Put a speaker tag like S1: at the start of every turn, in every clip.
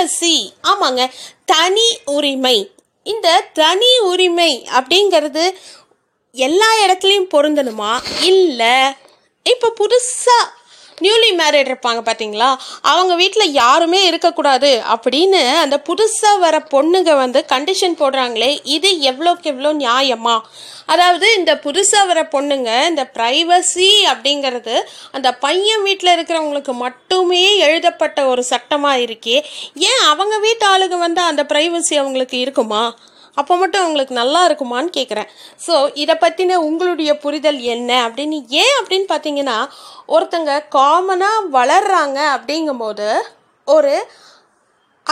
S1: Privacy ஆமாங்க. தனி உரிமை. இந்த தனி உரிமை அப்படிங்கிறது எல்லா இடத்துலையும் பொருந்தணுமா? இல்லை. இப்போ புதுசாக நியூலி மேரிட் இருப்பாங்க பார்த்தீங்களா அவங்க வீட்டில் யாருமே இருக்கக்கூடாது அப்படின்னு அந்த புதுசாக வர பொண்ணுங்க வந்து கண்டிஷன் போடுறாங்களே இது எவ்வளோக்கு எவ்வளோ நியாயமா? அதாவது இந்த புதுசாக வர பொண்ணுங்க இந்த ப்ரைவசி அப்படிங்கிறது அந்த பையன் வீட்டில் இருக்கிறவங்களுக்கு மட்டுமே எழுதப்பட்ட ஒரு சட்டமாக இருக்கே. ஏன் அவங்க வீட்டு ஆளுங்க வந்து அந்த ப்ரைவசி அவங்களுக்கு இருக்குமா? அப்போ மட்டும் அவங்களுக்கு நல்லா இருக்குமான்னு கேட்குறேன் ஸோ இதை பற்றின உங்களுடைய புரிதல் என்ன? அப்படின்னு ஏன் அப்படின்னு பார்த்தீங்கன்னா ஒருத்தங்க காமனாக வளர்கிறாங்க அப்படிங்கும்போது ஒரு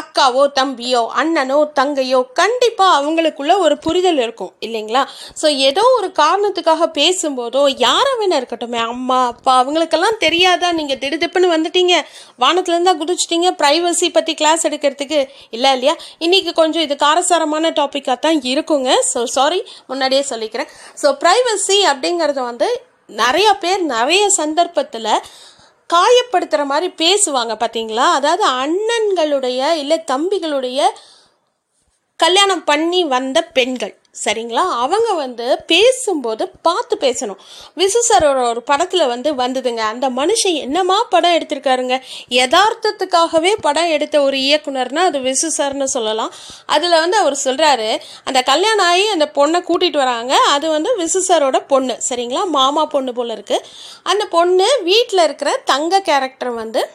S1: அக்காவோ தம்பியோ அண்ணனோ தங்கையோ கண்டிப்பாக அவங்களுக்குள்ள ஒரு புரிதல் இருக்கும். இல்லைங்களா? ஸோ ஏதோ ஒரு காரணத்துக்காக பேசும்போதோ யாரை வேணா இருக்கட்டுமே அம்மா அப்பா அவங்களுக்கெல்லாம் தெரியாதா நீங்கள் திடுதிப்புன்னு வந்துட்டீங்க? வானத்துலேருந்தா குதிச்சிட்டிங்க ப்ரைவசி பற்றி கிளாஸ் எடுக்கிறதுக்கு. இல்லை இல்லையா? இன்றைக்கி கொஞ்சம் இது காரசாரமான டாப்பிக்காக தான் இருக்குங்க. ஸோ சாரி முன்னாடியே சொல்லிக்கிறேன். ஸோ ப்ரைவசி அப்படிங்கிறது வந்து நிறைய பேர் நிறைய சந்தர்ப்பத்தில் காயப்படுத்துகிற மாதிரி பேசுவாங்க பார்த்தீங்களா அதாவது அண்ணன்களுடைய இல்லை தம்பிகளுடைய கல்யாணம் பண்ணி வந்த பெண்கள். சரிங்களா? அவங்க வந்து பேசும்போது பார்த்து பேசணும். விசு சரோட ஒரு படத்தில் வந்து வந்ததுங்க. அந்த மனுஷன் என்னமா படம் எடுத்திருக்காருங்க? யதார்த்தத்துக்காகவே படம் எடுத்த ஒரு இயக்குனர்னா அது விசு சார்னு சொல்லலாம். அதில் வந்து அவர் சொல்கிறாரு அந்த கல்யாணம் ஆகி அந்த பொண்ணை கூட்டிகிட்டு வராங்க. அது வந்து விசு சாரோட பொண்ணு. சரிங்களா? மாமா பொண்ணு போல் இருக்குது அந்த பொண்ணு வீட்டில் இருக்கிற தங்க கேரக்டர் வந்து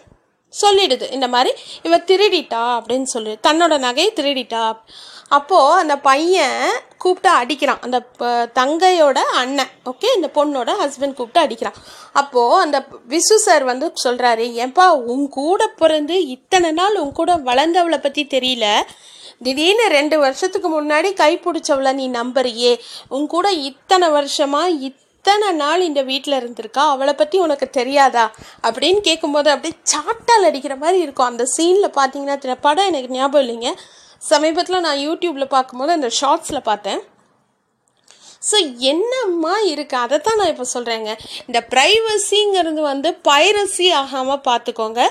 S1: சொல்லிடுது. இந்த மாதிரி இவ திருடிட்டா அப்படின்னு சொல்லி தன்னோட நகையை திருடிட்டா. அப்போது அந்த பையன் கூப்பிட்டு அடிக்கிறான். அந்த ப- தங்கையோட அண்ணன் ஓகே இந்த பொண்ணோட ஹஸ்பண்ட் கூப்பிட்டு அடிக்கிறான். அப்போது அந்த விசு சார் வந்து சொல்கிறாரு ஏன்பா உன் கூட பிறந்து இத்தனை நாள் உன் கூட வளர்ந்தவளை பற்றி தெரியல. திடீர்னு ரெண்டு வருஷத்துக்கு முன்னாடி கை பிடிச்சவளை நீ நம்புறியே. உன் கூட இத்தனை வருஷமாக இத் இத்தனை நாள் இந்த வீட்டில் இருந்திருக்கா? அவளை பற்றி உனக்கு தெரியாதா? அப்படின்னு கேட்கும்போது அப்படியே சாட்டால் அடிக்கிற மாதிரி இருக்கும். அந்த சீனில் பார்த்தீங்கன்னா தெரியும். படம் எனக்கு ஞாபகம் இல்லைங்க. சமீபத்தில் நான் யூடியூப்பில் பார்க்கும்போது அந்த ஷார்ட்ஸில் பார்த்தேன். ஸோ என்னம்மா இருக்குது அதை தான் நான் இப்போ சொல்கிறேங்க இந்த ப்ரைவசிங்கிறது வந்து பைரசி ஆகாமல் பார்த்துக்கோங்க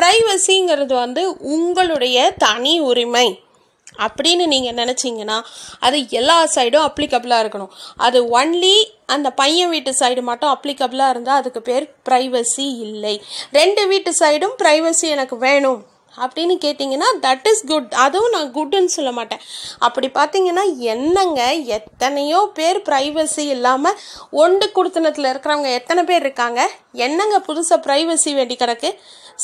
S1: ப்ரைவசிங்கிறது வந்து உங்களுடைய தனி உரிமை. அப்படின்னு நீங்கள் நினச்சிங்கன்னா அது எல்லா சைடும் அப்ளிகபிளாக இருக்கணும். அது ஒன்லி அந்த பையன் வீட்டு சைடு மட்டும் அப்ளிகபிளாக இருந்தால் அதுக்கு பேர் ப்ரைவசி இல்லை. ரெண்டு வீட்டு சைடும் ப்ரைவசி எனக்கு வேணும். அப்படின்னு கேட்டிங்கன்னா தட் இஸ் குட் அதுவும் நான் குட்னு சொல்ல மாட்டேன். அப்படி பார்த்தீங்கன்னா என்னங்க எத்தனையோ பேர் ப்ரைவசி இல்லாமல் ஒண்டு குடுத்தனத்தில் இருக்கிறவங்க எத்தனை பேர் இருக்காங்க? என்னங்க புதுசாக ப்ரைவசி வேண்டி கிடக்கு?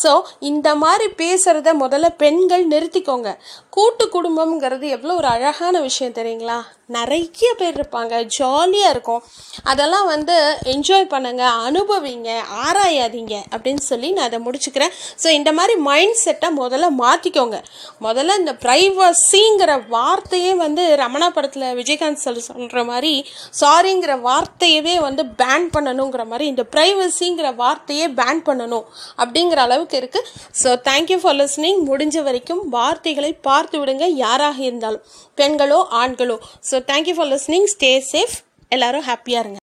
S1: ஸோ இந்த மாதிரி பேசுகிறத முதல்ல பெண்கள் நிறுத்திக்கோங்க. கூட்டு குடும்பம்ங்கிறது எவ்வளோ ஒரு அழகான விஷயம் தெரியுங்களா? நிறைய பேர் இருப்பாங்க ஜாலியாக இருக்கும். அதெல்லாம் வந்து என்ஜாய் பண்ணுங்கள் அனுபவிங்க ஆராயாதீங்க அப்படின்னு சொல்லி நான் அதை முடிச்சுக்கிறேன். ஸோ இந்த மாதிரி மைண்ட் செட்டை முதல்ல மாற்றிக்கோங்க முதல்ல இந்த ப்ரைவசிங்கிற வார்த்தையே வந்து ரமணா படத்தில் விஜயகாந்த் சொல் சொல்கிற மாதிரி சாரிங்கிற வார்த்தையவே வந்து பேன் பண்ணணுங்கிற மாதிரி இந்த ப்ரைவசிங்கிற வார்த்தையே பேன் பண்ணணும் அப்படிங்கிற அளவுக்கு இருக்குது ஸோ தேங்க்யூ ஃபார் லிஸ்னிங் முடிஞ்ச வரைக்கும் வார்த்தைகளை பார்த்து விடுங்க யாராக இருந்தாலும். பெண்களோ ஆண்களோ. So thank you for listening stay safe எல்லாரும் ஹாப்பியாக இருங்க